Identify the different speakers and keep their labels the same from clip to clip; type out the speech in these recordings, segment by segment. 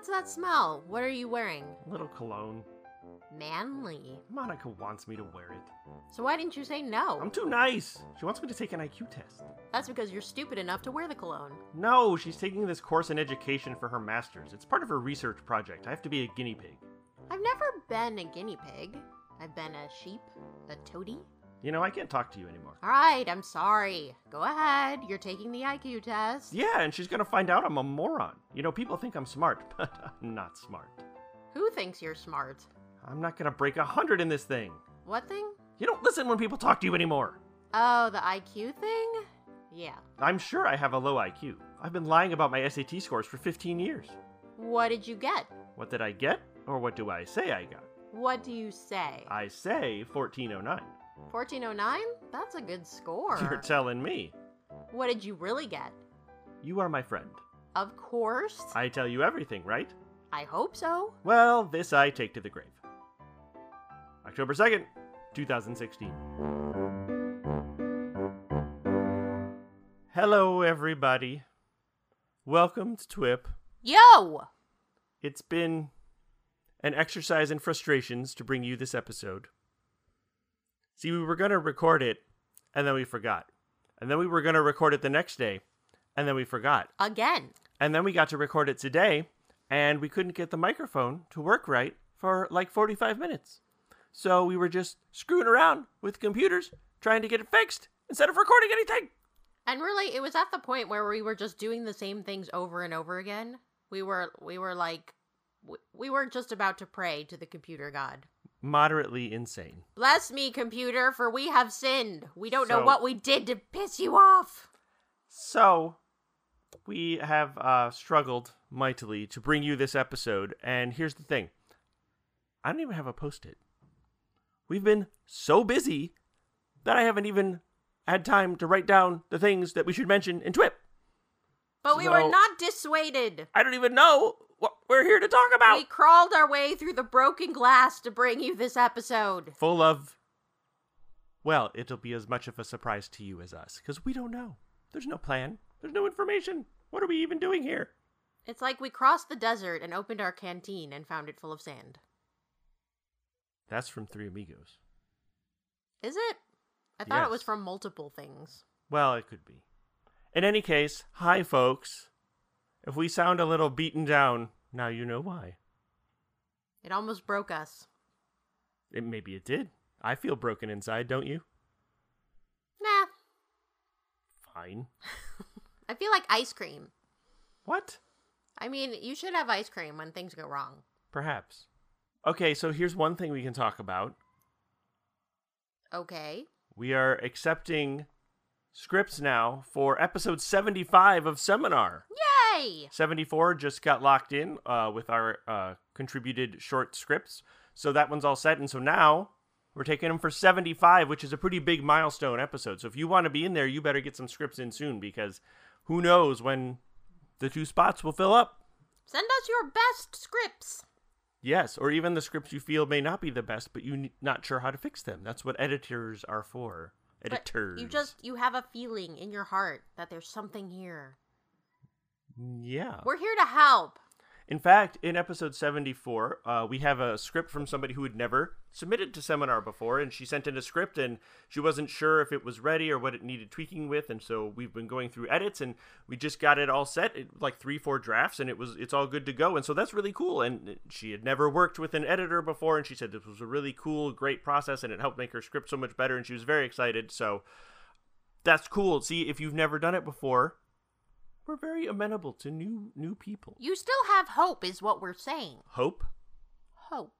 Speaker 1: What's that smell? What are you wearing?
Speaker 2: Little cologne.
Speaker 1: Manly.
Speaker 2: Monica wants me to wear it.
Speaker 1: So why didn't you say no?
Speaker 2: I'm too nice. She wants me to take an IQ test.
Speaker 1: That's because you're stupid enough to wear the cologne.
Speaker 2: No, she's taking this course in education for her master's. It's part of her research project. I have to be a guinea pig.
Speaker 1: I've never been a guinea pig. I've been a sheep, a toady.
Speaker 2: You know, I can't talk to you anymore.
Speaker 1: All right, I'm sorry. Go ahead. You're taking the IQ test.
Speaker 2: Yeah, and she's gonna find out I'm a moron. You know, people think I'm smart, but I'm not smart.
Speaker 1: Who thinks you're smart?
Speaker 2: I'm not gonna break a hundred in this thing.
Speaker 1: What thing?
Speaker 2: You don't listen when people talk to you anymore.
Speaker 1: Oh, the IQ thing? Yeah.
Speaker 2: I'm sure I have a low IQ. I've been lying about my SAT scores for 15 years.
Speaker 1: What did you get?
Speaker 2: What did I get? Or what do I say I got?
Speaker 1: What do you say?
Speaker 2: I say 1409.
Speaker 1: 1409? That's a good score.
Speaker 2: You're telling me.
Speaker 1: what did you really get?
Speaker 2: You are my friend.
Speaker 1: Of course.
Speaker 2: I tell you everything, right?
Speaker 1: I hope so.
Speaker 2: Well, this I take to the grave. October 2nd, 2016. Hello, everybody. Welcome to TWIP.
Speaker 1: Yo!
Speaker 2: It's been an exercise in frustrations to bring you this episode. See, we were going to record it, and then we forgot. And then we were going to record it the next day, and then we forgot.
Speaker 1: Again.
Speaker 2: And then we got to record it today, and we couldn't get the microphone to work right for like 45 minutes. So we were just screwing around with computers, trying to get it fixed instead of recording anything.
Speaker 1: And really, it was at the point where we were just doing the same things over and over again. We were, we were like, we- we were just about to pray to the computer god.
Speaker 2: Moderately insane.
Speaker 1: Bless me, computer, for we have sinned. We don't know what we did to piss you off.
Speaker 2: So, we have uh, struggled mightily to bring you this episode, and here's the thing I don't even have a post it. We've been so busy that I haven't even had time to write down the things that we should mention in TWIP.
Speaker 1: But we were not dissuaded.
Speaker 2: I don't even know what we're here to talk about.
Speaker 1: We crawled our way through the broken glass to bring you this episode.
Speaker 2: Full of. Well, it'll be as much of a surprise to you as us, because we don't know. There's no plan, there's no information. What are we even doing here?
Speaker 1: It's like we crossed the desert and opened our canteen and found it full of sand.
Speaker 2: That's from Three Amigos.
Speaker 1: Is it? I thought it was from multiple things.
Speaker 2: Well, it could be. In any case, hi, folks. If we sound a little beaten down, now you know why.
Speaker 1: It almost broke us.
Speaker 2: It, maybe it did. I feel broken inside, don't you?
Speaker 1: Nah,
Speaker 2: Fine.
Speaker 1: I feel like ice cream.
Speaker 2: What?
Speaker 1: I mean, you should have ice cream when things go wrong.
Speaker 2: Perhaps. Okay, so here's one thing we can talk about.
Speaker 1: Okay.
Speaker 2: We are accepting scripts now for episode 75 of Seminar.
Speaker 1: Yay!
Speaker 2: 74 just got locked in uh, with our uh, contributed short scripts. So that one's all set. And so now we're taking them for 75, which is a pretty big milestone episode. So if you want to be in there, you better get some scripts in soon because who knows when the two spots will fill up.
Speaker 1: Send us your best scripts.
Speaker 2: Yes, or even the scripts you feel may not be the best, but you're not sure how to fix them. That's what editors are for.
Speaker 1: But. You just you have a feeling in your heart that there's something here.
Speaker 2: Mm, yeah.
Speaker 1: We're here to help.
Speaker 2: In fact, in episode 74, uh, we have a script from somebody who had never submitted to seminar before, and she sent in a script, and she wasn't sure if it was ready or what it needed tweaking with, and so we've been going through edits, and we just got it all set, it, like three, four drafts, and it was it's all good to go, and so that's really cool. And she had never worked with an editor before, and she said this was a really cool, great process, and it helped make her script so much better, and she was very excited. So that's cool. See, if you've never done it before, we're very amenable to new new people.
Speaker 1: You still have hope, is what we're saying.
Speaker 2: Hope.
Speaker 1: Hope.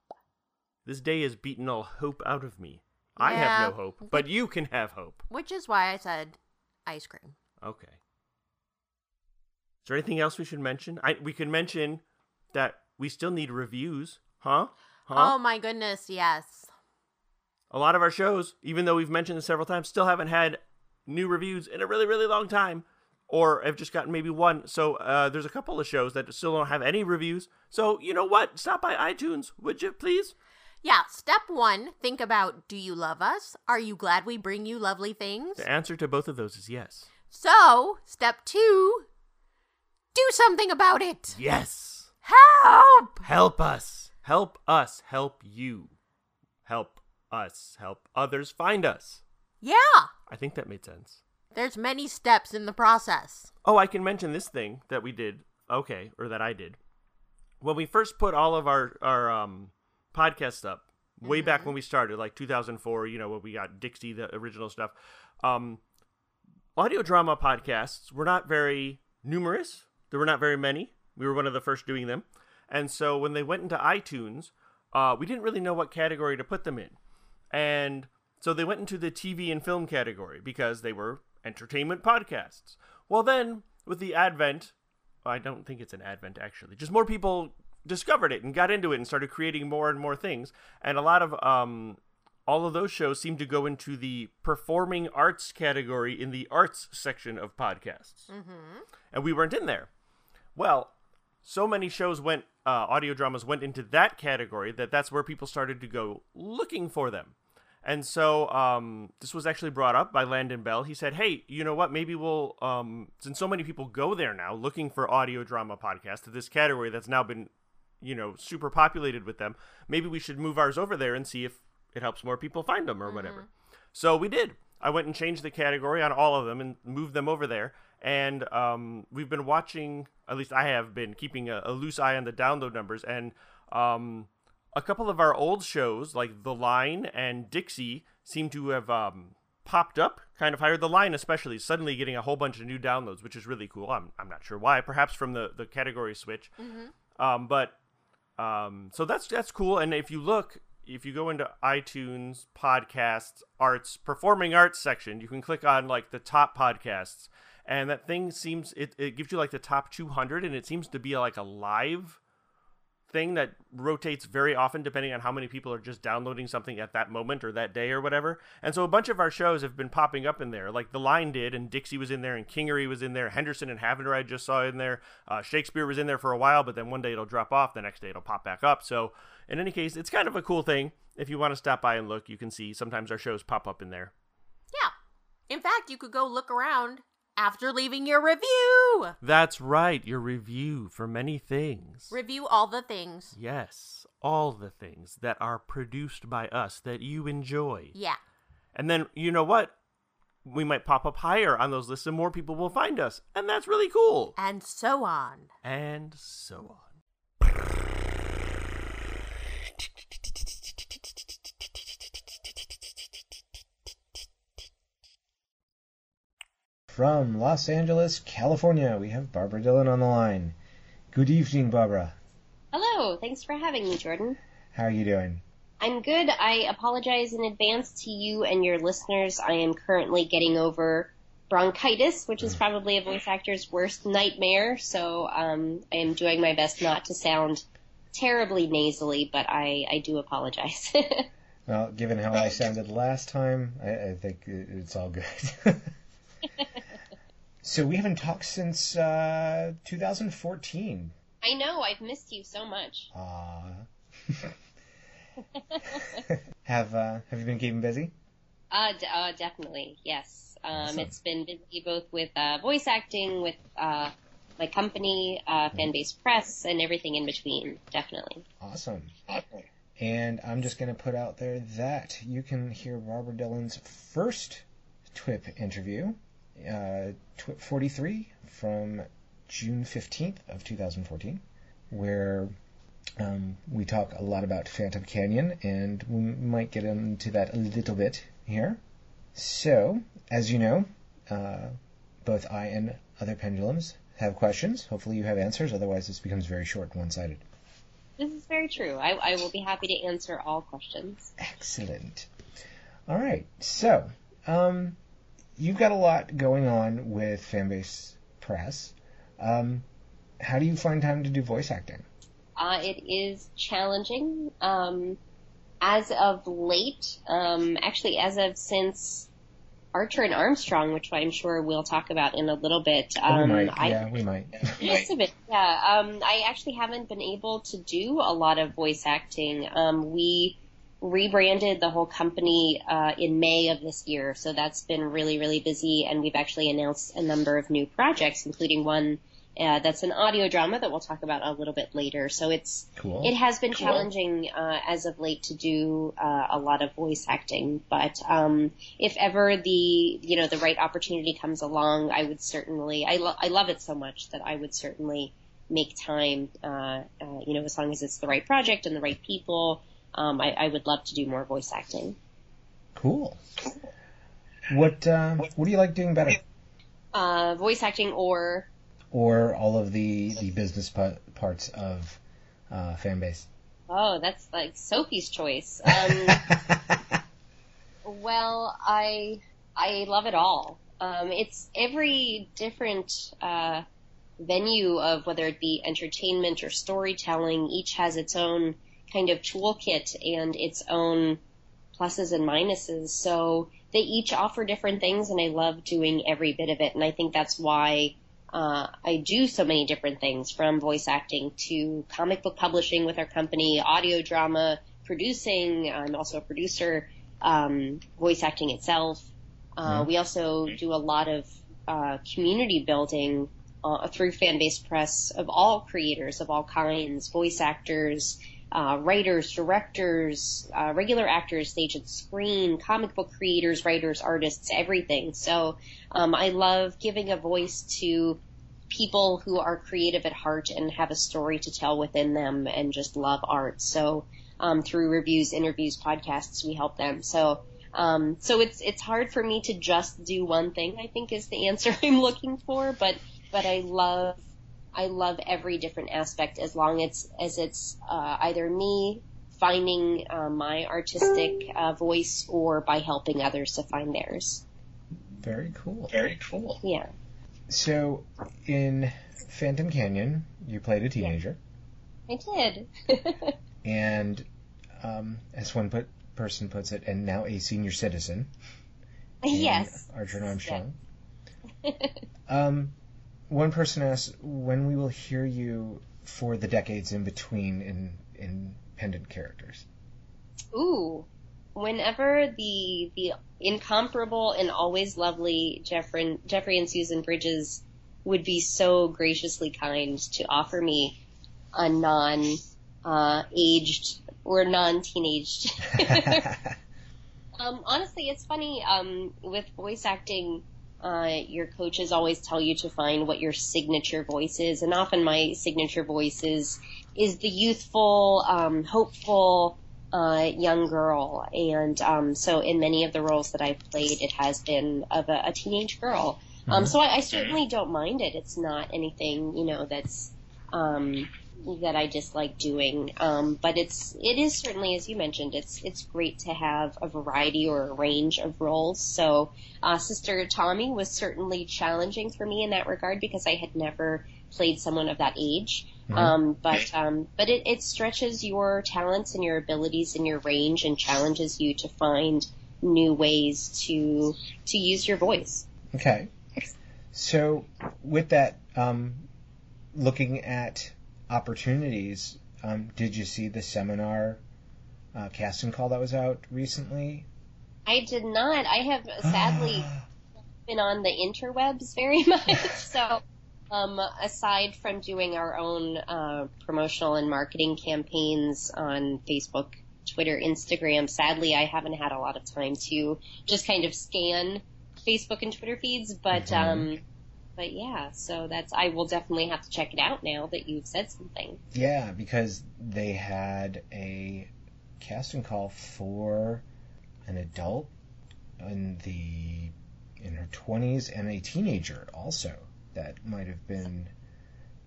Speaker 2: This day has beaten all hope out of me. I
Speaker 1: Yeah.
Speaker 2: have no hope, but you can have hope.
Speaker 1: Which is why I said ice cream.
Speaker 2: Okay. Is there anything else we should mention? I we could mention that we still need reviews, huh? Huh?
Speaker 1: Oh my goodness, yes.
Speaker 2: a lot of our shows, even though we've mentioned this several times, still haven't had new reviews in a really, really long time, or I've just gotten maybe one. So uh, there's a couple of shows that still don't have any reviews. So you know what? Stop by iTunes, would you please?
Speaker 1: Yeah, step one, think about do you love us? Are you glad we bring you lovely things?
Speaker 2: The answer to both of those is yes.
Speaker 1: So, step two, do something about it.
Speaker 2: Yes.
Speaker 1: Help! Help!
Speaker 2: Help us. Help us. Help you. Help us. Help others find us.
Speaker 1: Yeah.
Speaker 2: I think that made sense.
Speaker 1: There's many steps in the process.
Speaker 2: Oh, I can mention this thing that we did. Okay, or that I did. When we first put all of our our um podcasts up, way back when we started, like 2004, you know, when we got Dixie, the original stuff. Um, audio drama podcasts were not very numerous. There were not very many. We were one of the first doing them, and so when they went into iTunes, uh, we didn't really know what category to put them in, and so they went into the TV and film category because they were entertainment podcasts. Well, then with the advent, I don't think it's an advent actually, just more people discovered it and got into it and started creating more and more things, and a lot of um, all of those shows seem to go into the performing arts category in the arts section of podcasts.
Speaker 1: Mm-hmm.
Speaker 2: And we weren't in there. Well, so many shows went, uh, audio dramas went into that category that that's where people started to go looking for them. And so um, this was actually brought up by Landon Bell. He said, "Hey, you know what? Maybe we'll, um, since so many people go there now looking for audio drama podcasts to this category that's now been, you know, super populated with them. Maybe we should move ours over there and see if it helps more people find them or whatever." So we did. I went and changed the category on all of them and moved them over there. And um, we've been watching, at least I have been keeping a, a loose eye on the download numbers. And um, a couple of our old shows, like The Line and Dixie, seem to have um, popped up kind of higher. The Line, especially, suddenly getting a whole bunch of new downloads, which is really cool. I'm, I'm not sure why. Perhaps from the, the category switch. Um, but um, so that's that's cool. And if you look, if you go into iTunes podcasts, arts, performing arts section, you can click on like the top podcasts, and that thing seems it, it gives you like the top 200, and it seems to be like a live thing that rotates very often depending on how many people are just downloading something at that moment or that day or whatever. And so a bunch of our shows have been popping up in there, like The Line did, and Dixie was in there, and Kingery was in there, Henderson and Havender I just saw in there, uh, Shakespeare was in there for a while, but then one day it'll drop off, the next day it'll pop back up. So in any case, it's kind of a cool thing. If you want to stop by and look, you can see sometimes our shows pop up in there.
Speaker 1: Yeah. In fact, you could go look around after leaving your review.
Speaker 2: That's right, your review for many things.
Speaker 1: Review all the things.
Speaker 2: yes, all the things that are produced by us that you enjoy.
Speaker 1: Yeah.
Speaker 2: And then you know what? We might pop up higher on those lists and more people will find us. And that's really cool.
Speaker 1: And so on.
Speaker 2: And so on.
Speaker 3: From Los Angeles, California, we have Barbara Dillon on the line. Good evening, Barbara.
Speaker 4: Hello, thanks for having me, Jordan.
Speaker 3: How are you doing?
Speaker 4: I'm good. I apologize in advance to you and your listeners. I am currently getting over bronchitis, which is probably a voice actor's worst nightmare, so um, I am doing my best not to sound terribly nasally, but I, I do apologize.
Speaker 3: Well, given how I sounded last time, I, I think it's all good. so we haven't talked since uh, 2014.
Speaker 4: I know, I've missed you so much.
Speaker 3: Aw. have uh, Have you been keeping busy?
Speaker 4: Uh, d- uh definitely, yes. Um,
Speaker 3: Awesome.
Speaker 4: It's been busy both with uh, voice acting, with uh, my company, uh, Fanbase Press, and everything in between, definitely.
Speaker 3: Awesome. And I'm just going to put out there that you can hear Barbara Dillon's first TWIP interview, uh, TWIP 43 from June 15th of 2014, where um, we talk a lot about Phantom Canyon, and we might get into that a little bit here. So, as you know, uh, both I and other pendulums have questions. Hopefully, you have answers. Otherwise, this becomes very short and one-sided.
Speaker 4: This is very true. I, I will be happy to answer all questions.
Speaker 3: Excellent. All right. So, um, you've got a lot going on with Fanbase Press. Um, how do you find time to do voice acting?
Speaker 4: Uh, it is challenging. Um, as of late, um, actually, as of since Archer and Armstrong, which I'm sure we'll talk about in a little bit.
Speaker 3: we
Speaker 4: Um,
Speaker 3: might.
Speaker 4: I,
Speaker 3: yeah, we might.
Speaker 4: Most of it, yeah. Um, I actually haven't been able to do a lot of voice acting. Um, we rebranded the whole company uh, in May of this year, so that's been really, really busy. And we've actually announced a number of new projects, including one Uh, that's an audio drama that we'll talk about a little bit later. So it's
Speaker 3: Cool.
Speaker 4: it has been
Speaker 5: Cool.
Speaker 4: challenging uh, as of late to do uh, a lot of voice acting, but um, if ever the you know the right opportunity comes along, I would certainly I lo- I love it so much that I would certainly make time. Uh, uh, you know, as long as it's the right project and the right people, um, I, I would love to do more voice acting.
Speaker 3: Cool. What uh, what do you like doing better?
Speaker 4: Uh, voice acting or
Speaker 3: Or all of the the business pa- parts of uh, Fanbase?
Speaker 4: oh, that's like Sophie's choice. Um, Well, I I love it all. Um, it's every different uh, venue of whether it be entertainment or storytelling. Each has its own kind of toolkit and its own pluses and minuses. So they each offer different things, and I love doing every bit of it. And I think that's why uh, I do so many different things, from voice acting to comic book publishing with our company, audio drama, producing. I'm also a producer um, voice acting itself. Uh,
Speaker 3: Mhm.
Speaker 4: We also do a lot of uh, community building uh, through Fanbase Press of all creators of all kinds, voice actors, uh, writers, directors, uh, regular actors, stage and screen, comic book creators, writers, artists, everything. So um, I love giving a voice to people who are creative at heart and have a story to tell within them and just love art. So um, through reviews, interviews, podcasts, we help them. So um, so it's it's hard for me to just do one thing. I think is the answer I'm looking for, but but I love I love every different aspect as long as as it's uh, either me finding uh, my artistic uh, voice or by helping others to find theirs.
Speaker 3: Very cool.
Speaker 5: Very cool.
Speaker 4: Yeah.
Speaker 3: So, in Phantom Canyon, you played a teenager,
Speaker 4: I did.
Speaker 3: and um, as one put, person puts it, and now a senior citizen.
Speaker 4: yes.
Speaker 3: Archer and Armstrong. Um, one person asked when we will hear you for the decades in between in in pendant characters.
Speaker 4: Ooh. Whenever the the incomparable and always lovely Jeffrey, Jeffrey and Susan Bridges would be so graciously kind to offer me a non uh, aged or non teenaged Um, honestly, it's funny. Um, with voice acting, uh, your coaches always tell you to find what your signature voice is, and often my signature voice is is the youthful, um, hopeful uh, young girl. And um, so, in many of the roles that I've played, it has been of a, a teenage girl. Um,
Speaker 3: Mhm.
Speaker 4: so I, I certainly don't mind it. It's not anything, you know, that's um, that I just like doing. Um, but it's it is certainly, as you mentioned, it's it's great to have a variety or a range of roles. So uh, Sister Tommy was certainly challenging for me in that regard because I had never played someone of that age.
Speaker 3: Mhm.
Speaker 4: Um, but um, but it, it stretches your talents and your abilities and your range and challenges you to find new ways to to use your voice.
Speaker 3: Okay. So, with that, um, looking at opportunities, um, did you see the seminar uh, casting call that was out recently?
Speaker 4: I did not. I have sadly been on the interwebs very much. so, um, aside from doing our own uh, promotional and marketing campaigns on Facebook, Twitter, Instagram, sadly, I haven't had a lot of time to just kind of scan Facebook and Twitter feeds. But,
Speaker 3: Mhm.
Speaker 4: um, but yeah, so that's I will definitely have to check it out now that you've said something.
Speaker 3: Yeah, because they had a casting call for an adult in the in her twenties and a teenager also. That might have been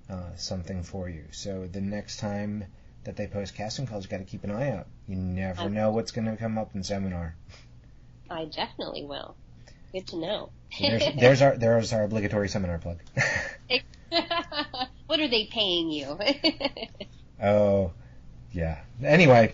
Speaker 3: uh, something for you. So the next time that they post casting calls, you got to keep an eye out. You never know what's going to come up in seminar.
Speaker 4: I definitely will. Good to know.
Speaker 3: There's, there's our there's our obligatory seminar plug.
Speaker 4: what are they paying you?
Speaker 3: Oh, yeah. Anyway,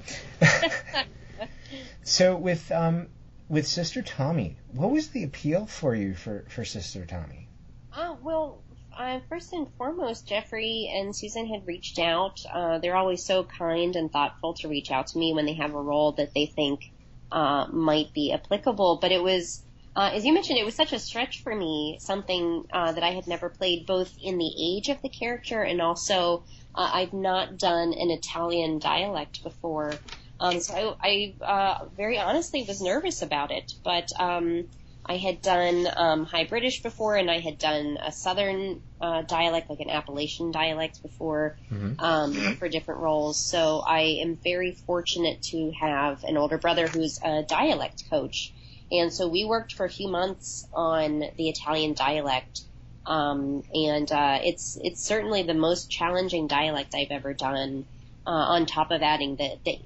Speaker 3: so with um with Sister Tommy, what was the appeal for you for for Sister Tommy?
Speaker 4: Uh, well, uh, first and foremost, Jeffrey and Susan had reached out. Uh, they're always so kind and thoughtful to reach out to me when they have a role that they think uh, might be applicable. But it was uh, as you mentioned, it was such a stretch for me, something uh, that I had never played, both in the age of the character and also uh, I've not done an Italian dialect before. Um, so I, I uh, very honestly was nervous about it, but um, I had done um, High British before, and I had done a Southern uh, dialect, like an Appalachian dialect, before
Speaker 3: Mhm.
Speaker 4: um, for different roles. So I am very fortunate to have an older brother who's a dialect coach, and so we worked for a few months on the Italian dialect. Um, and uh, it's it's certainly the most challenging dialect I've ever done. Uh, on top of adding the, the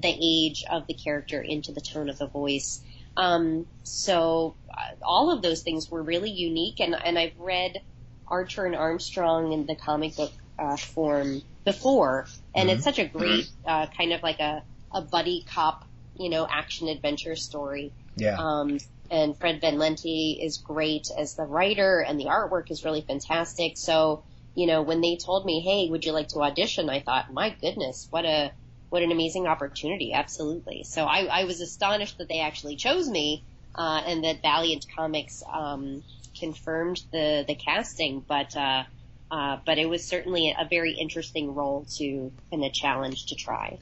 Speaker 4: the age of the character into the tone of the voice. Um, so uh, all of those things were really unique, and and I've read Archer and Armstrong in the comic book uh, form before, and
Speaker 3: Mhm.
Speaker 4: it's such a great uh, kind of like a a buddy cop, you know, action adventure story.
Speaker 3: Yeah.
Speaker 4: Um, and Fred Van Lente is great as the writer, and the artwork is really fantastic. So, you know, when they told me, "Hey, would you like to audition?" I thought, "My goodness, what a what an amazing opportunity!" Absolutely. So I, I was astonished that they actually chose me, uh, and that Valiant Comics um, confirmed the the casting. But uh, uh, but it was certainly a very interesting role to and a challenge to try.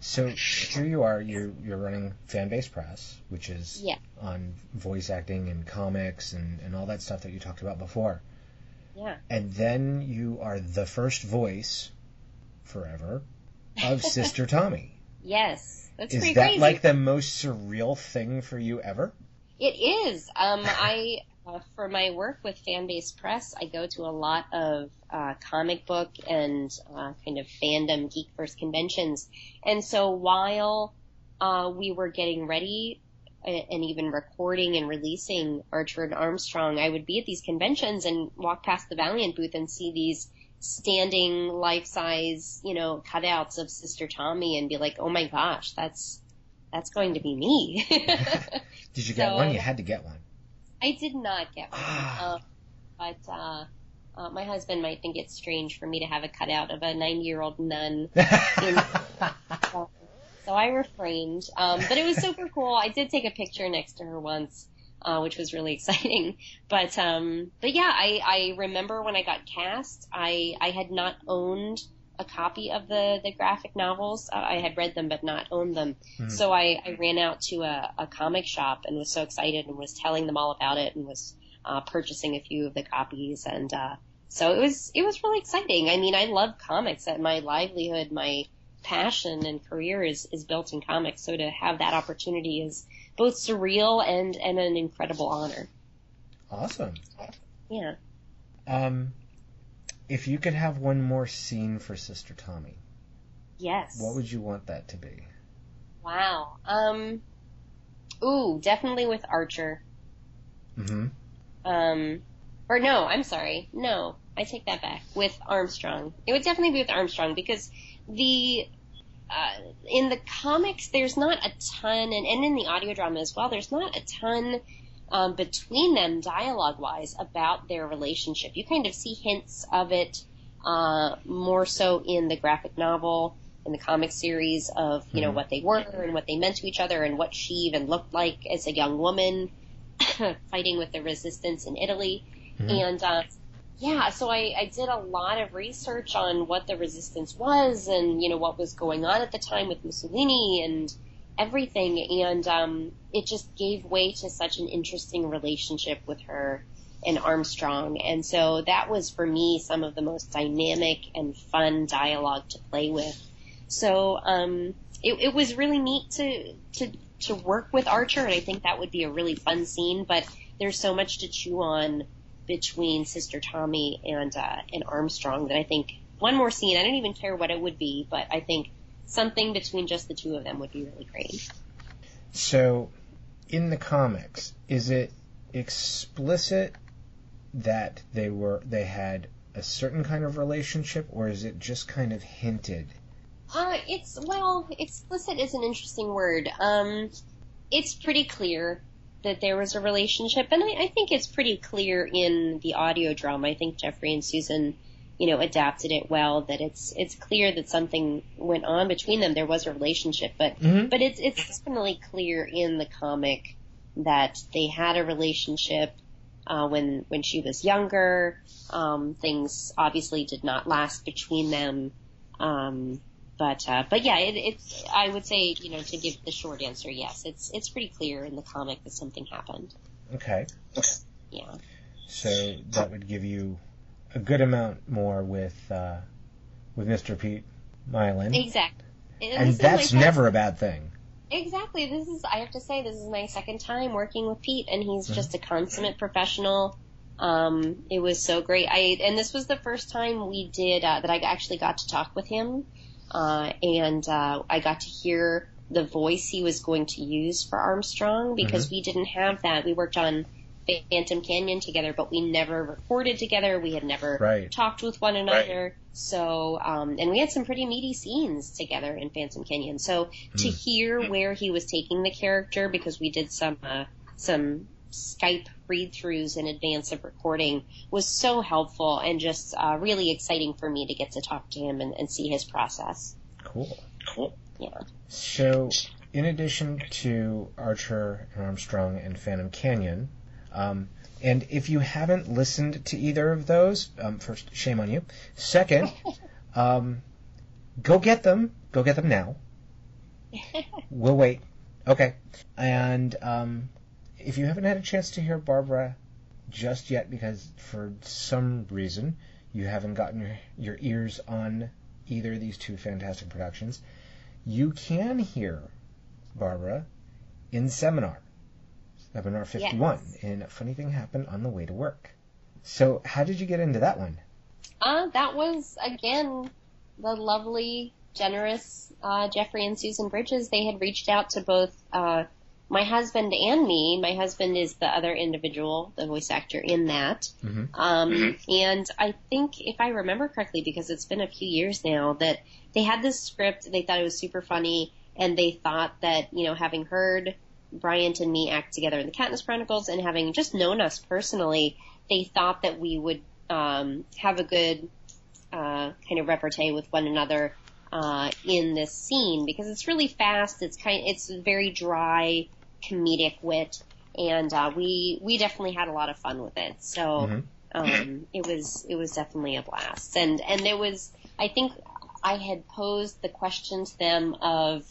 Speaker 3: So here you are, you're you're running Fanbase Press, which is
Speaker 4: Yeah.
Speaker 3: on voice acting and comics and, and all that stuff that you talked about before.
Speaker 4: Yeah.
Speaker 3: And then you are the first voice forever of Sister Tommy.
Speaker 4: Yes, that's
Speaker 3: is
Speaker 4: pretty
Speaker 3: that
Speaker 4: crazy.
Speaker 3: like the most surreal thing for you ever?
Speaker 4: It is. Um, I uh, for my work with Fanbase Press, I go to a lot of uh, comic book and uh, kind of fandom geek geekverse conventions, and so while uh, we were getting ready and even recording and releasing Archer and Armstrong, I would be at these conventions and walk past the Valiant booth and see these standing life-size, you know, cutouts of Sister Tommy and be like, "Oh my gosh, that's that's going to be me."
Speaker 3: Did you get
Speaker 4: So-
Speaker 3: one? You had to get one.
Speaker 4: I did not get one, uh, but uh, uh, my husband might think it's strange for me to have a cutout of a 90-year-old nun. in So I refrained. Um, but it was super cool. I did take a picture next to her once, uh, which was really exciting. But um, but yeah, I, I remember when I got cast, I I had not owned a copy of the the graphic novels. Uh, I had read them but not owned them.
Speaker 3: Mhm.
Speaker 4: So I, I ran out to a, a comic shop and was so excited and was telling them all about it and was uh, purchasing a few of the copies and uh, so it was it was really exciting. I mean, I love comics. That my livelihood, my passion and career is is built in comics. So to have that opportunity is both surreal and and an incredible honor.
Speaker 3: awesome.
Speaker 4: Yeah.
Speaker 3: Um, if you could have one more scene for Sister Tommy,
Speaker 4: Yes.
Speaker 3: what would you want that to be?
Speaker 4: Wow. Um. Ooh, definitely with Archer.
Speaker 3: Mm-hmm.
Speaker 4: Um, or no, I'm sorry. No, I take that back. With Armstrong. It would definitely be with Armstrong because the, uh, in the comics, there's not a ton, and, and in the audio drama as well, there's not a ton, um, between them dialogue wise about their relationship. You kind of see hints of it, uh, more so in the graphic novel, in the comic series of, you know,
Speaker 3: Mhm.
Speaker 4: what they were and what they meant to each other and what she even looked like as a young woman fighting with the resistance in Italy.
Speaker 3: Mhm.
Speaker 4: And uh, yeah, so I, I did a lot of research on what the resistance was and you know what was going on at the time with Mussolini and everything, and um, it just gave way to such an interesting relationship with her and Armstrong, and so that was for me some of the most dynamic and fun dialogue to play with. So um, it, it was really neat to to to work with Archer, and I think that would be a really fun scene. But there's so much to chew on between Sister Tommy and uh, and Armstrong that I think one more scene. I don't even care what it would be, but I think something between just the two of them would be really great.
Speaker 3: So, in the comics, is it explicit that they were they had a certain kind of relationship, or is it just kind of hinted?
Speaker 4: Uh, it's well, explicit is an interesting word. Um, it's pretty clear that there was a relationship, and I, I think it's pretty clear in the audio drama. I think Jeffrey and Susan, you know, adapted it well. That it's it's clear that something went on between them. There was a relationship, but
Speaker 3: Mm-hmm.
Speaker 4: but it's it's definitely clear in the comic that they had a relationship uh, when when she was younger. Um, things obviously did not last between them. Um, but uh, but yeah, it, it's I would say you know to give the short answer, yes, it's it's pretty clear in the comic that something happened.
Speaker 3: Okay.
Speaker 4: Yeah.
Speaker 3: So that would give you a good amount more with uh, with Mr. Pete Mylan.
Speaker 4: Exactly.
Speaker 3: And that's never a bad thing.
Speaker 4: Exactly. This is I have to say this is my second time working with Pete, and he's
Speaker 3: Mm-hmm.
Speaker 4: just a consummate professional. Um, it was so great. I and this was the first time we did uh, that I actually got to talk with him, uh, and uh, I got to hear the voice he was going to use for Armstrong because
Speaker 3: Mm-hmm.
Speaker 4: we didn't have that. We worked on Phantom Canyon together, but we never recorded together. We had never
Speaker 3: Right.
Speaker 4: talked with one another. So, um, and we had some pretty meaty scenes together in Phantom Canyon. So to
Speaker 3: Hmm.
Speaker 4: hear where he was taking the character, because we did some uh, some Skype read throughs in advance of recording, was so helpful and just uh, really exciting for me to get to talk to him and, and see his process.
Speaker 3: Cool.
Speaker 4: Cool. Yeah.
Speaker 3: So, in addition to Archer and Armstrong and Phantom Canyon, um, and if you haven't listened to either of those, um, first, shame on you. Second, um, go get them. Go get them now. We'll wait. Okay. And um, if you haven't had a chance to hear Barbara just yet, because for some reason you haven't gotten your, your ears on either of these two fantastic productions, you can hear Barbara in Seminar, Seminar 51,
Speaker 4: Yes.
Speaker 3: a Funny Thing Happened on the Way to Work. So, how did you get into that one?
Speaker 4: Uh, that was again the lovely, generous uh, Jeffrey and Susan Bridges. They had reached out to both uh, my husband and me. My husband is the other individual, the voice actor in that.
Speaker 3: Mhm.
Speaker 4: Um, and I think, if I remember correctly, because it's been a few years now, that they had this script. They thought it was super funny, and they thought that you know, having heard Bryant and me act together in the Katniss Chronicles, and having just known us personally, they thought that we would um, have a good uh, kind of repartee with one another uh, in this scene because it's really fast. It's kind, it's very dry, comedic wit, and uh, we we definitely had a lot of fun with it. So
Speaker 3: Mhm.
Speaker 4: um, it was it was definitely a blast, and and there was I think I had posed the question to them of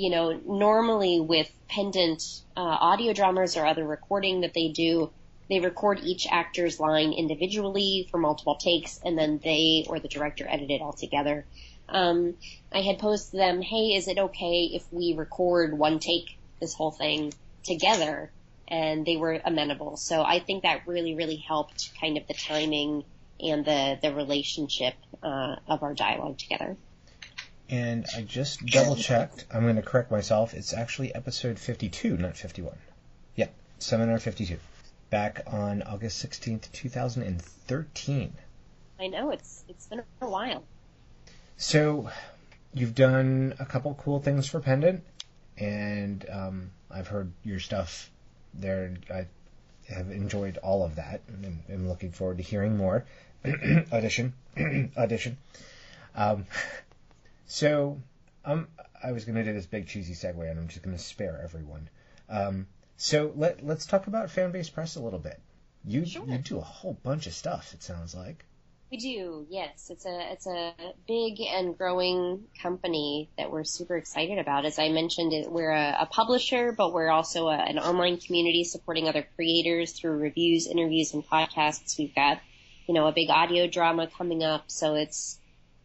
Speaker 4: you know, normally with pendant uh, audio dramas or other recording that they do, they record each actor's line individually for multiple takes, and then they or the director edit it all together. Um, I had posed them, "Hey, is it okay if we record one take this whole thing together?" And they were amenable. So I think that really, really helped kind of the timing and the the relationship uh, of our dialogue together.
Speaker 3: And I just double checked. I'm going to correct myself. It's actually episode 52, not 51. Yeah, Seminar 52. Back on August 16th, 2013.
Speaker 4: I know it's it's been a while.
Speaker 3: So, you've done a couple cool things for Pendant, and um, I've heard your stuff there. and I have enjoyed all of that, and I'm looking forward to hearing more. audition, audition. Um, so, um, I was going to do this big cheesy segue, and I'm just going to spare everyone. Um, so let let's talk about fan Fanbase Press a little bit. You
Speaker 4: Sure.
Speaker 3: you do a whole bunch of stuff. It sounds like.
Speaker 4: We do, yes. It's a it's a big and growing company that we're super excited about. As I mentioned, we're a, a publisher, but we're also a, an online community supporting other creators through reviews, interviews, and podcasts. We've got, you know, a big audio drama coming up, so it's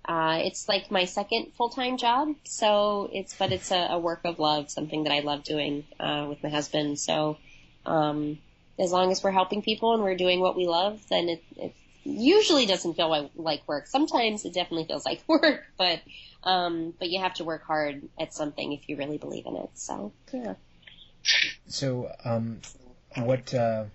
Speaker 4: uh, it's like my second full time job. So it's but it's a, a work of love, something that I love doing uh, with my husband. So um, as long as we're helping people and we're doing what we love, then it, it usually doesn't feel like, like work. Sometimes it definitely feels like work, but um, but you have to work hard at something if you really believe in it. So yeah.
Speaker 3: So, um, what uh,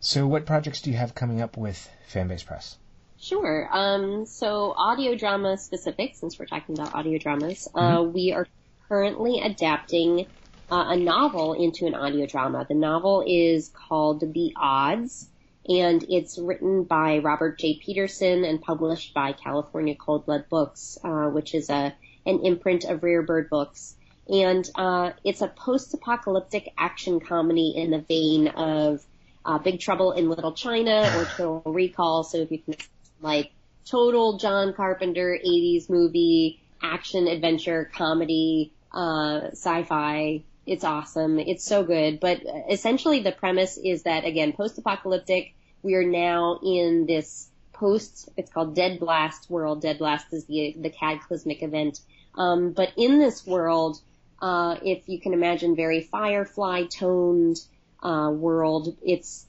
Speaker 3: so what projects do you have coming up with Fanbase Press?
Speaker 4: Sure. Um, so audio drama specific, since we're talking about audio dramas, uh, we are currently adapting uh, a novel into an audio drama. The novel is called The Odds, and it's written by Robert J. Peterson and published by California Cold Blood Books, uh, which is a an imprint of Rare Bird Books. and uh, it's a post-apocalyptic action comedy in the vein of uh, Big Trouble in Little China or Total Recall. So if you can like total John Carpenter 80s movie, action, adventure, comedy, uh, sci-fi. It's awesome. It's so good. But essentially the premise is that again, post-apocalyptic, we are now in this post, it's called Dead Blast world. Dead Blast is the, the cataclysmic event. Um, but in this world, uh, if you can imagine very Firefly toned, uh, world, it's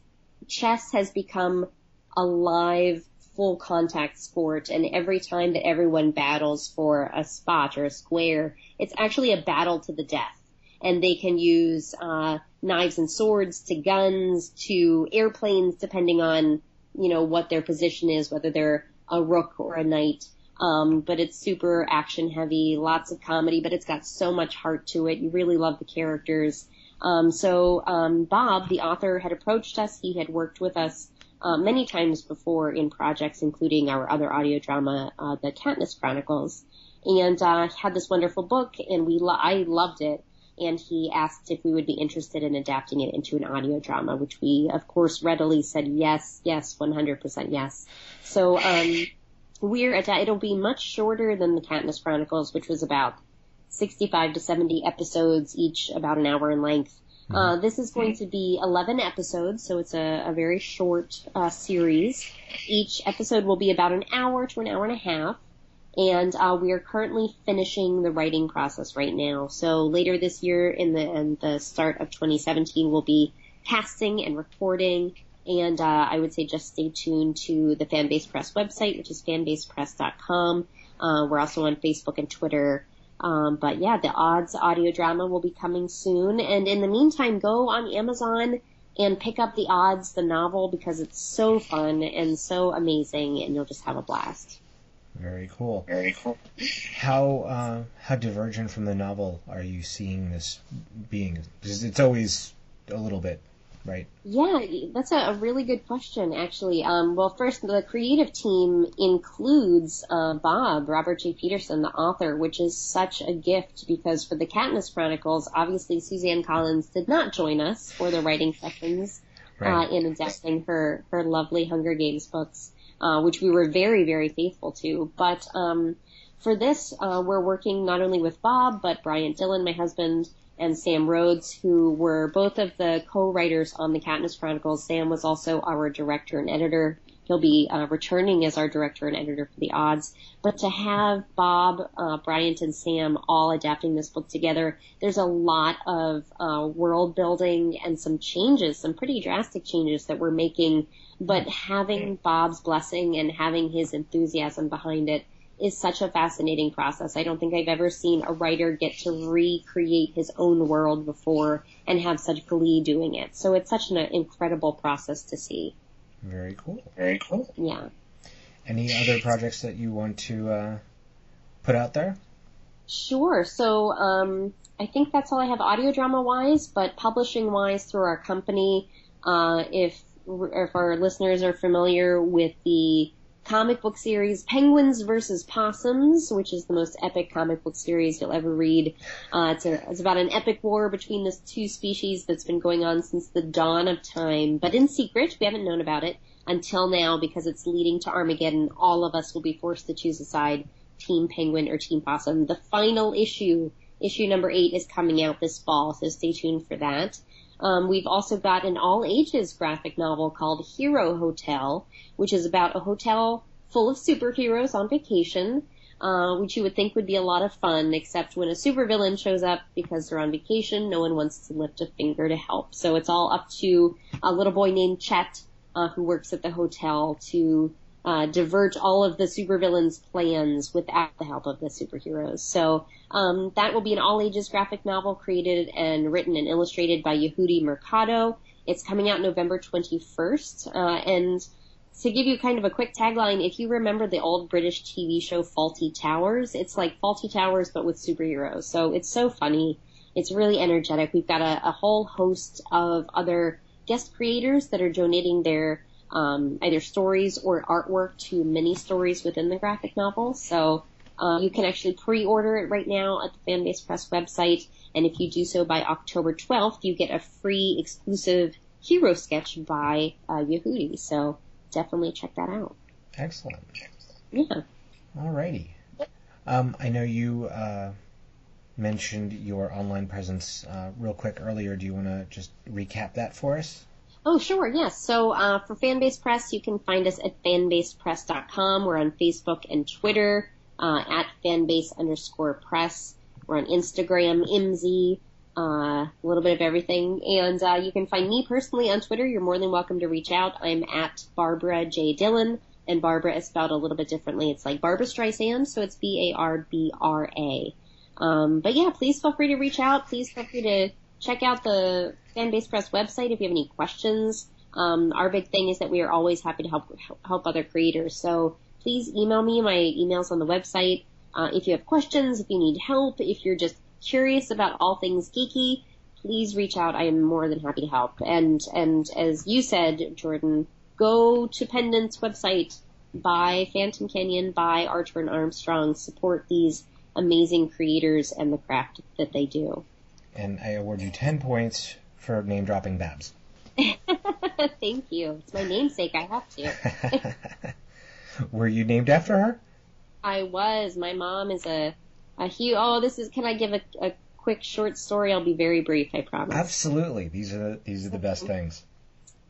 Speaker 4: chess has become a live full contact sport and every time that everyone battles for a spot or a square, it's actually a battle to the death. And they can use, uh, knives and swords to guns to airplanes depending on, you know, what their position is, whether they're a rook or a knight. Um, but it's super action heavy, lots of comedy, but it's got so much heart to it. You really love the characters. Um, so um, Bob, the author, had approached us. He had worked with us uh, many times before in projects, including our other audio drama, uh, The Katniss Chronicles, and uh, had this wonderful book, and we lo- I loved it. And he asked if we would be interested in adapting it into an audio drama, which we, of course, readily said yes, yes, 100% yes. So um, we're it'll be much shorter than the Katniss Chronicles, which was about 65 to 70 episodes, each about an hour in length. Mm-hmm. Uh, this is going to be 11 episodes, so it's a, a very short uh, series. Each episode will be about an hour to an hour and a half, and uh, we are currently finishing the writing process right now. So later this year, in the in the start of 2017, we'll be casting and recording. And uh, I would say just stay tuned to the Fanbase Press website, which is fanbasepress.com. Uh, we're also on Facebook and Twitter. Um, but yeah, the odds audio drama will be coming soon. And in the meantime, go on Amazon and pick up the odds, the novel, because it's so fun and so amazing, and you'll just have a blast.
Speaker 3: Very cool.
Speaker 4: Very cool.
Speaker 3: How uh, how divergent from the novel are you seeing this being? Because it's always a little bit right?
Speaker 4: Yeah, that's a, a really good question, actually. Um, well, first, the creative team includes uh, Bob, Robert J. Peterson, the author, which is such a gift because for the Katniss Chronicles, obviously Suzanne Collins did not join us for the writing sessions right. uh, in adapting her, her lovely Hunger Games books, uh, which we were very, very faithful to. But um, for this, uh, we're working not only with Bob, but Bryant Dillon, my husband, and Sam Rhodes, who were both of the co-writers on the Katniss Chronicles. Sam was also our director and editor. He'll be uh, returning as our director and editor for the odds. But to have Bob, uh, Bryant, and Sam all adapting this book together, there's a lot of uh, world building and some changes, some pretty drastic changes that we're making. But having Bob's blessing and having his enthusiasm behind it is such a fascinating process. I don't think I've ever seen a writer get to recreate his own world before and have such glee doing it. So it's such an incredible process to see.
Speaker 3: Very cool.
Speaker 4: Very cool. Yeah.
Speaker 3: Any other projects that you want to uh, put out there?
Speaker 4: Sure. So um, I think that's all I have audio drama wise, but publishing wise through our company, uh, if if our listeners are familiar with the comic book series Penguins versus Possums, which is the most epic comic book series you'll ever read. Uh, it's, a, it's about an epic war between the two species that's been going on since the dawn of time, but in secret. We haven't known about it until now because it's leading to Armageddon. All of us will be forced to choose a side, Team Penguin or Team Possum. The final issue, issue number eight, is coming out this fall, so stay tuned for that. Um, we've also got an all ages graphic novel called Hero Hotel, which is about a hotel full of superheroes on vacation, uh, which you would think would be a lot of fun, except when a supervillain shows up because they're on vacation, no one wants to lift a finger to help. So it's all up to a little boy named Chet, uh, who works at the hotel to uh, diverge all of the supervillains' plans without the help of the superheroes. So um, that will be an all-ages graphic novel created and written and illustrated by Yehudi Mercado. It's coming out November 21st, uh, and to give you kind of a quick tagline, if you remember the old British TV show Fawlty Towers, it's like Fawlty Towers but with superheroes. So it's so funny. It's really energetic. We've got a, a whole host of other guest creators that are donating their um, either stories or artwork to mini stories within the graphic novel. So Uh, you can actually pre-order it right now at the Fanbase Press website, and if you do so by October 12th, you get a free exclusive hero sketch by uh, Yehudi. So definitely check that out.
Speaker 3: Excellent.
Speaker 4: Yeah.
Speaker 3: Alrighty. Um, I know you uh, mentioned your online presence uh, real quick earlier. Do you want to just recap that for us?
Speaker 4: Oh, sure, yes. So uh, for Fanbase Press, you can find us at fanbasepress.com. We're on Facebook and Twitter uh, at fanbase underscore press. We're on Instagram, IMZ, uh, a little bit of everything. And uh, you can find me personally on Twitter. You're more than welcome to reach out. I'm at Barbra J. Dillon, and Barbra is spelled a little bit differently. It's like Barbra Streisand, so it's B-A-R-B-R-A. Um, but yeah, please feel free to reach out. Please feel free to check out the Fanbase Press website if you have any questions. Um, our big thing is that we are always happy to help help other creators. So please email me. My email's on the website. Uh, if you have questions, if you need help, if you're just curious about all things geeky, please reach out. I am more than happy to help. And and as you said, Jordan, go to Pendant's website, buy Phantom Canyon, buy Archer and Armstrong, support these amazing creators and the craft that they do.
Speaker 3: And I award you 10 points for name dropping Babs.
Speaker 4: Thank you. It's my namesake. I have to.
Speaker 3: Were you named after her?
Speaker 4: I was. My mom is a a huge. Oh, this is. Can I give a, a quick short story? I'll be very brief. I promise.
Speaker 3: Absolutely. These are these are the best things.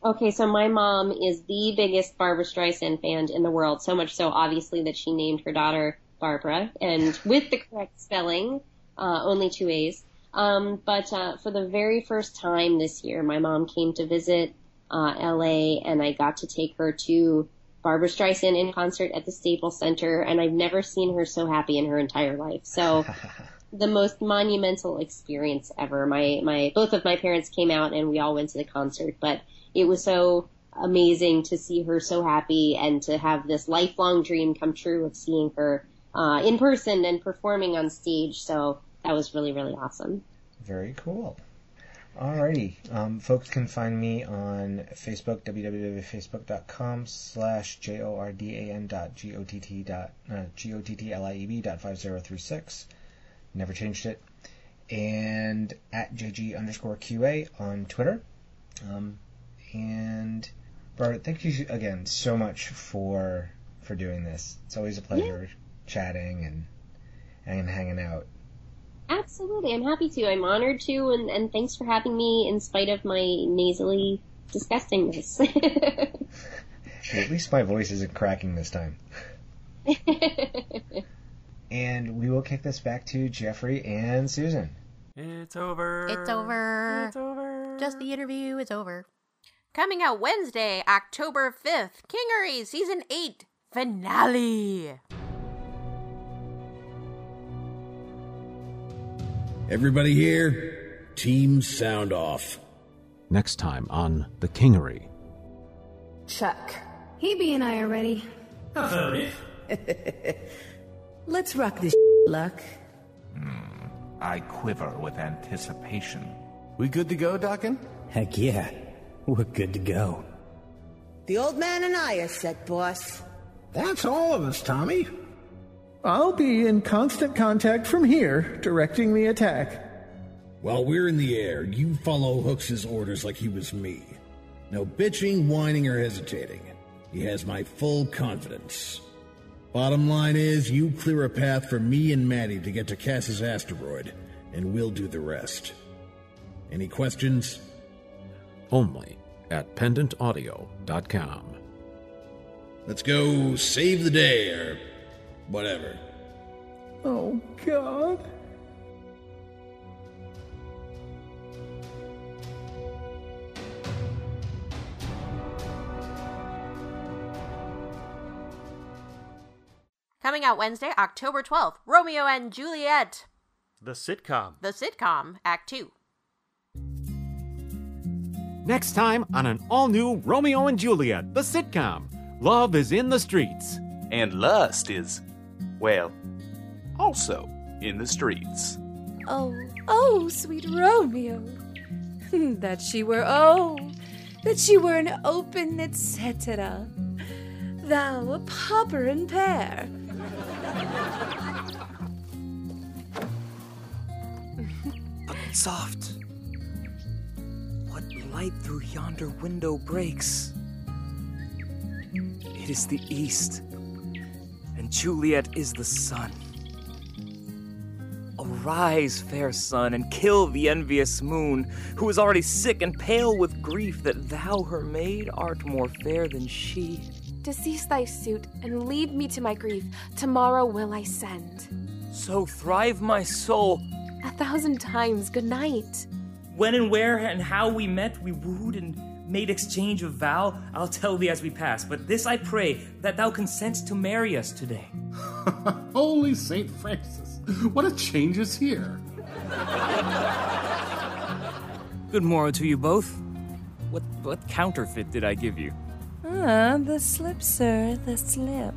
Speaker 4: Okay, so my mom is the biggest Barbra Streisand fan in the world. So much so, obviously, that she named her daughter Barbra, and with the correct spelling, uh, only two A's. Um, but uh, for the very first time this year, my mom came to visit uh, LA, and I got to take her to Barbra Streisand in concert at the Staples Center, and I've never seen her so happy in her entire life. So the most monumental experience ever. My my both of my parents came out and we all went to the concert, but it was so amazing to see her so happy and to have this lifelong dream come true of seeing her uh, in person and performing on stage. So that was really really awesome.
Speaker 3: Very cool. Alrighty. Um, folks can find me on Facebook, www.facebook.com slash J-O-R-D-A-N dot G-O-T-T dot, uh, G-O-T-T-L-I-E-B dot 5036. Never changed it. And at JG underscore QA on Twitter. Um, and Bart, thank you again so much for for doing this. It's always a pleasure yeah. chatting and and hanging out.
Speaker 4: Absolutely, I'm happy to. I'm honored to, and, and thanks for having me in spite of my nasally disgustingness.
Speaker 3: At least my voice isn't cracking this time. and we will kick this back to Jeffrey and Susan.
Speaker 2: It's over.
Speaker 1: It's over.
Speaker 2: It's over.
Speaker 1: Just the interview is over. Coming out Wednesday, October 5th, Kingery Season 8 Finale.
Speaker 5: Everybody here? Team sound off.
Speaker 6: Next time on The Kingery.
Speaker 7: Chuck. Hebe and I are ready.
Speaker 8: Affirmative.
Speaker 7: Let's rock this luck.
Speaker 9: Hmm. I quiver with anticipation.
Speaker 10: We good to go, Dockin?
Speaker 11: Heck yeah. We're good to go.
Speaker 12: The old man and I are set, boss.
Speaker 13: That's all of us, Tommy.
Speaker 14: I'll be in constant contact from here, directing the attack.
Speaker 5: While we're in the air, you follow Hooks' orders like he was me. No bitching, whining, or hesitating. He has my full confidence. Bottom line is, you clear a path for me and Maddie to get to Cass's asteroid, and we'll do the rest. Any questions?
Speaker 6: Only at pendantaudio.com.
Speaker 5: Let's go save the day, or whatever.
Speaker 14: Oh, God.
Speaker 1: Coming out Wednesday, October 12th, Romeo and Juliet.
Speaker 2: The sitcom.
Speaker 1: The sitcom, Act 2.
Speaker 6: Next time on an all new Romeo and Juliet, the sitcom. Love is in the streets.
Speaker 15: And lust is, well, also in the streets.
Speaker 7: Oh, oh, sweet Romeo. that she were, oh, that she were an open etc. Thou a pauper and pear.
Speaker 8: soft. What light through yonder window breaks? It is the east and Juliet is the sun. Arise, fair sun, and kill the envious moon, who is already sick and pale with grief that thou, her maid, art more fair than she.
Speaker 16: Decease thy suit, and leave me to my grief. Tomorrow will I send.
Speaker 8: So thrive my soul.
Speaker 16: A thousand times good night.
Speaker 8: When and where and how we met, we wooed and made exchange of vow, I'll tell thee as we pass. But this I pray, that thou consent to marry us today.
Speaker 17: Holy Saint Francis, what a change is here.
Speaker 8: Good morrow to you both. What what counterfeit did I give you?
Speaker 7: Ah, the slip, sir, the slip.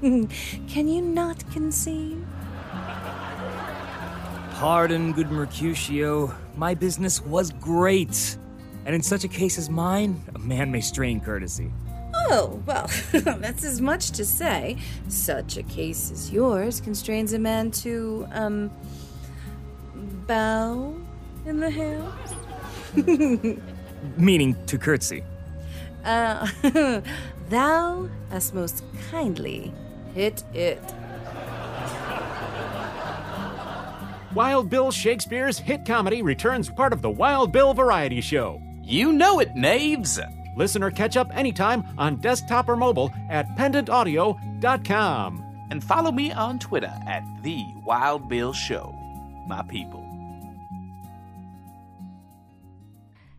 Speaker 7: Can you not conceive?
Speaker 8: Pardon, good Mercutio. My business was great. And in such a case as mine, a man may strain courtesy.
Speaker 7: Oh, well, that's as much to say. Such a case as yours constrains a man to, um, bow in the house?
Speaker 8: Meaning to curtsy.
Speaker 7: Uh, thou hast most kindly hit it.
Speaker 6: Wild Bill Shakespeare's hit comedy returns part of the Wild Bill Variety Show.
Speaker 15: You know it, Knaves!
Speaker 6: Listen or catch up anytime on desktop or mobile at pendantaudio.com.
Speaker 15: And follow me on Twitter at The Wild Bill Show. My people.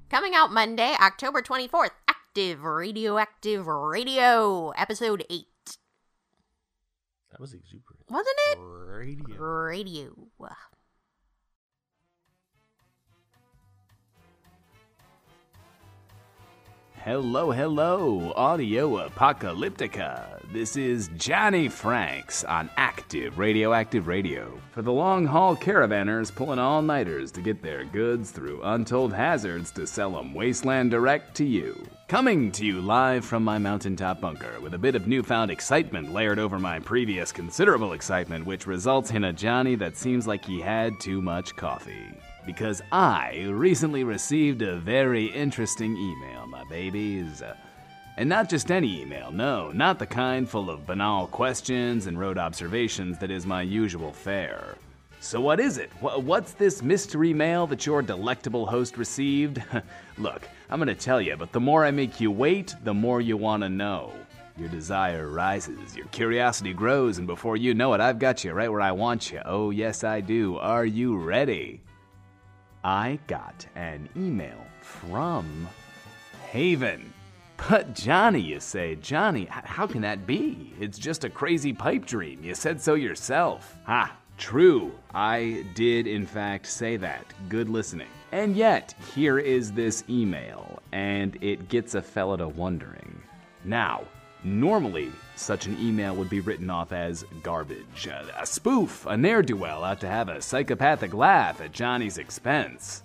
Speaker 1: Coming out Monday, October 24th, Active Radioactive Radio, Episode 8.
Speaker 2: That was exuberant.
Speaker 1: Wasn't it?
Speaker 2: Radio.
Speaker 1: Radio.
Speaker 15: Hello, hello, Audio Apocalyptica. This is Johnny Franks on Active Radioactive Radio. For the long haul caravanners pulling all nighters to get their goods through untold hazards to sell 'em wasteland direct to you. Coming to you live from my mountaintop bunker with a bit of newfound excitement layered over my previous considerable excitement, which results in a Johnny that seems like he had too much coffee. Because I recently received a very interesting email, my babies. Uh, and not just any email, no, not the kind full of banal questions and rote observations that is my usual fare. So, what is it? What's this mystery mail that your delectable host received? Look, I'm gonna tell you, but the more I make you wait, the more you wanna know. Your desire rises, your curiosity grows, and before you know it, I've got you right where I want you. Oh, yes, I do. Are you ready? I got an email from Haven. But Johnny, you say, Johnny, how can that be? It's just a crazy pipe dream. You said so yourself. Ha, true. I did, in fact, say that. Good listening. And yet, here is this email, and it gets a fella to wondering. Now, normally, such an email would be written off as garbage, a, spoof, a ne'er do well out to have a psychopathic laugh at Johnny's expense.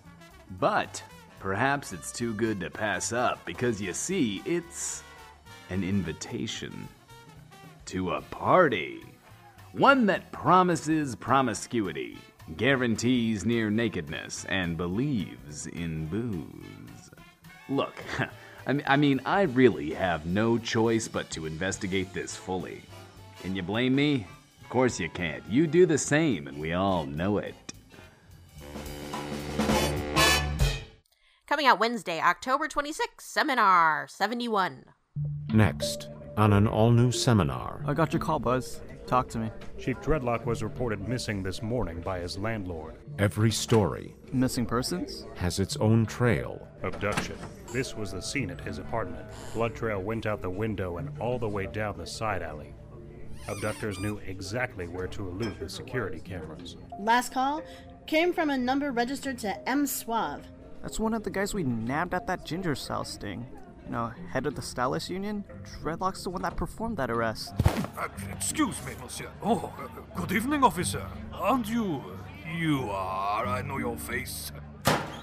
Speaker 15: But perhaps it's too good to pass up because you see, it's an invitation to a party. One that promises promiscuity, guarantees near nakedness, and believes in booze. Look, I m- I mean, I really have no choice but to investigate this fully. Can you blame me? Of course you can't. You do the same, and we all know it.
Speaker 1: Coming out Wednesday, October 26th, Seminar 71.
Speaker 6: Next, on an all new seminar.
Speaker 18: I got your call, Buzz. Talk to me.
Speaker 19: Chief Dreadlock was reported missing this morning by his landlord.
Speaker 6: Every story
Speaker 18: Missing persons?
Speaker 6: has its own trail.
Speaker 19: Abduction. This was the scene at his apartment. Blood trail went out the window and all the way down the side alley. Abductors knew exactly where to elude the security cameras.
Speaker 20: Last call came from a number registered to M. Suave.
Speaker 18: That's one of the guys we nabbed at that ginger cell sting. You know, head of the Stylist Union? Dreadlock's the one that performed that arrest.
Speaker 21: Uh, excuse me, monsieur. Oh, uh, good evening, officer. Aren't you? You are. I know your face.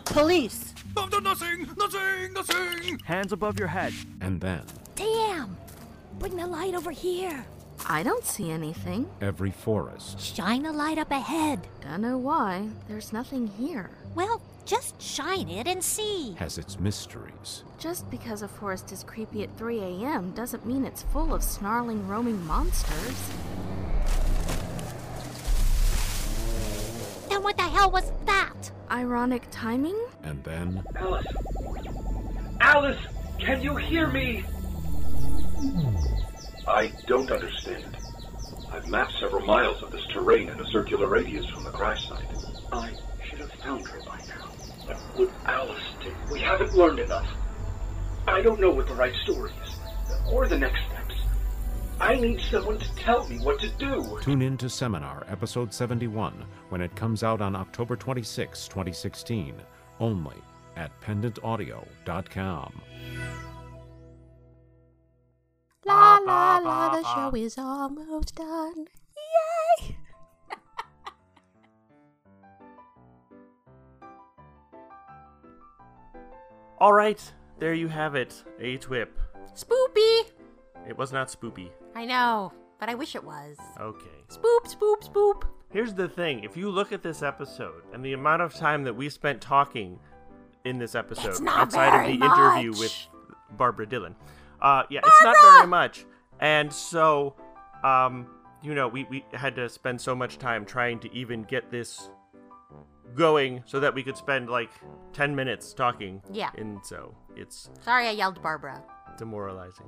Speaker 20: Police!
Speaker 21: Oh, no, nothing, nothing, nothing.
Speaker 18: Hands above your head.
Speaker 6: And then,
Speaker 22: Damn! Bring the light over here.
Speaker 23: I don't see anything.
Speaker 6: Every forest
Speaker 22: Shine a light up ahead.
Speaker 23: Dunno why. There's nothing here.
Speaker 22: Well, just shine it and see.
Speaker 6: has its mysteries.
Speaker 23: Just because a forest is creepy at 3 a.m. doesn't mean it's full of snarling, roaming monsters.
Speaker 22: Then what the hell was that?
Speaker 23: Ironic timing?
Speaker 6: And then
Speaker 24: Alice! Alice! Can you hear me? Hmm. I don't understand. I've mapped several miles of this terrain in a circular radius from the crash site. I her by now. But Alice did, we haven't learned enough. I don't know what the right story is, or the next steps. I need someone to tell me what to do.
Speaker 6: tune in to Seminar Episode 71 when it comes out on October 26, 2016, only at pendantaudio.com.
Speaker 1: La la la, the show is almost done.
Speaker 2: All right, there you have it. A twip.
Speaker 1: Spoopy!
Speaker 2: It was not spoopy.
Speaker 1: I know, but I wish it was.
Speaker 2: Okay.
Speaker 1: Spoop, spoop, spoop.
Speaker 2: Here's the thing if you look at this episode and the amount of time that we spent talking in this episode outside of the interview with Barbra Dillon, uh, yeah, it's not very much. And so, um, you know, we, we had to spend so much time trying to even get this going so that we could spend like 10 minutes talking.
Speaker 1: Yeah.
Speaker 2: And so it's
Speaker 1: Sorry I yelled Barbra.
Speaker 2: demoralizing.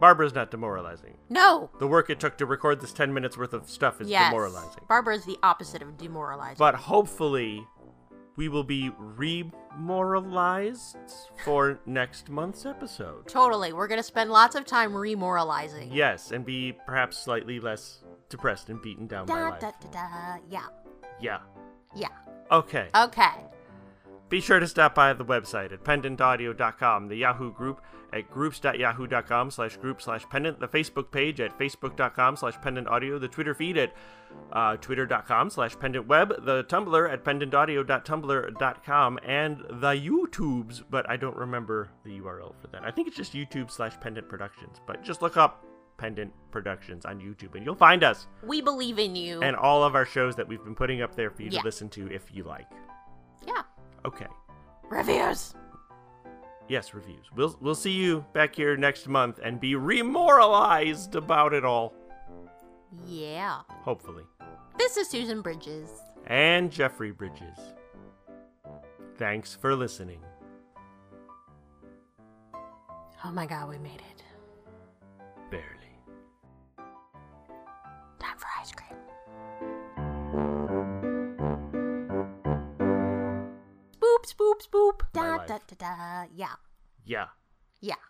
Speaker 2: Barbra's not demoralizing.
Speaker 1: No!
Speaker 2: The work it took to record this 10 minutes worth of stuff is
Speaker 1: yes.
Speaker 2: demoralizing.
Speaker 1: Barbra is the opposite of demoralizing.
Speaker 2: But hopefully, we will be remoralized for next month's episode.
Speaker 1: Totally. We're going to spend lots of time remoralizing.
Speaker 2: Yes, and be perhaps slightly less depressed and beaten down by
Speaker 1: Da,
Speaker 2: life.
Speaker 1: da, da, da. Yeah.
Speaker 2: Yeah.
Speaker 1: Yeah.
Speaker 2: Okay.
Speaker 1: Okay.
Speaker 2: Be sure to stop by the website at pendantaudio.com, the Yahoo group at groups.yahoo.com slash group slash pendant, the Facebook page at facebook.com slash pendant audio, the Twitter feed at uh, twitter.com slash pendant web, the Tumblr at pendantaudio.tumblr.com, and the YouTubes, but I don't remember the URL for that. I think it's just YouTube slash pendant productions, but just look up pendant productions on YouTube and you'll find us
Speaker 1: We believe in you.
Speaker 2: and all of our shows that we've been putting up there for you
Speaker 1: Yeah.
Speaker 2: to listen to if you like.
Speaker 1: yeah.
Speaker 2: Okay.
Speaker 1: Reviews.
Speaker 2: Yes, reviews. We'll we'll see you back here next month and be remoralized about it all.
Speaker 1: Yeah.
Speaker 2: Hopefully.
Speaker 1: This is Susan Bridges.
Speaker 2: And Jeffrey Bridges. Thanks for listening.
Speaker 1: Oh my god, we made it.
Speaker 2: Barely.
Speaker 1: Spoop, spoop, spoop. Da, da, da, da. Yeah.
Speaker 2: Yeah.
Speaker 1: Yeah.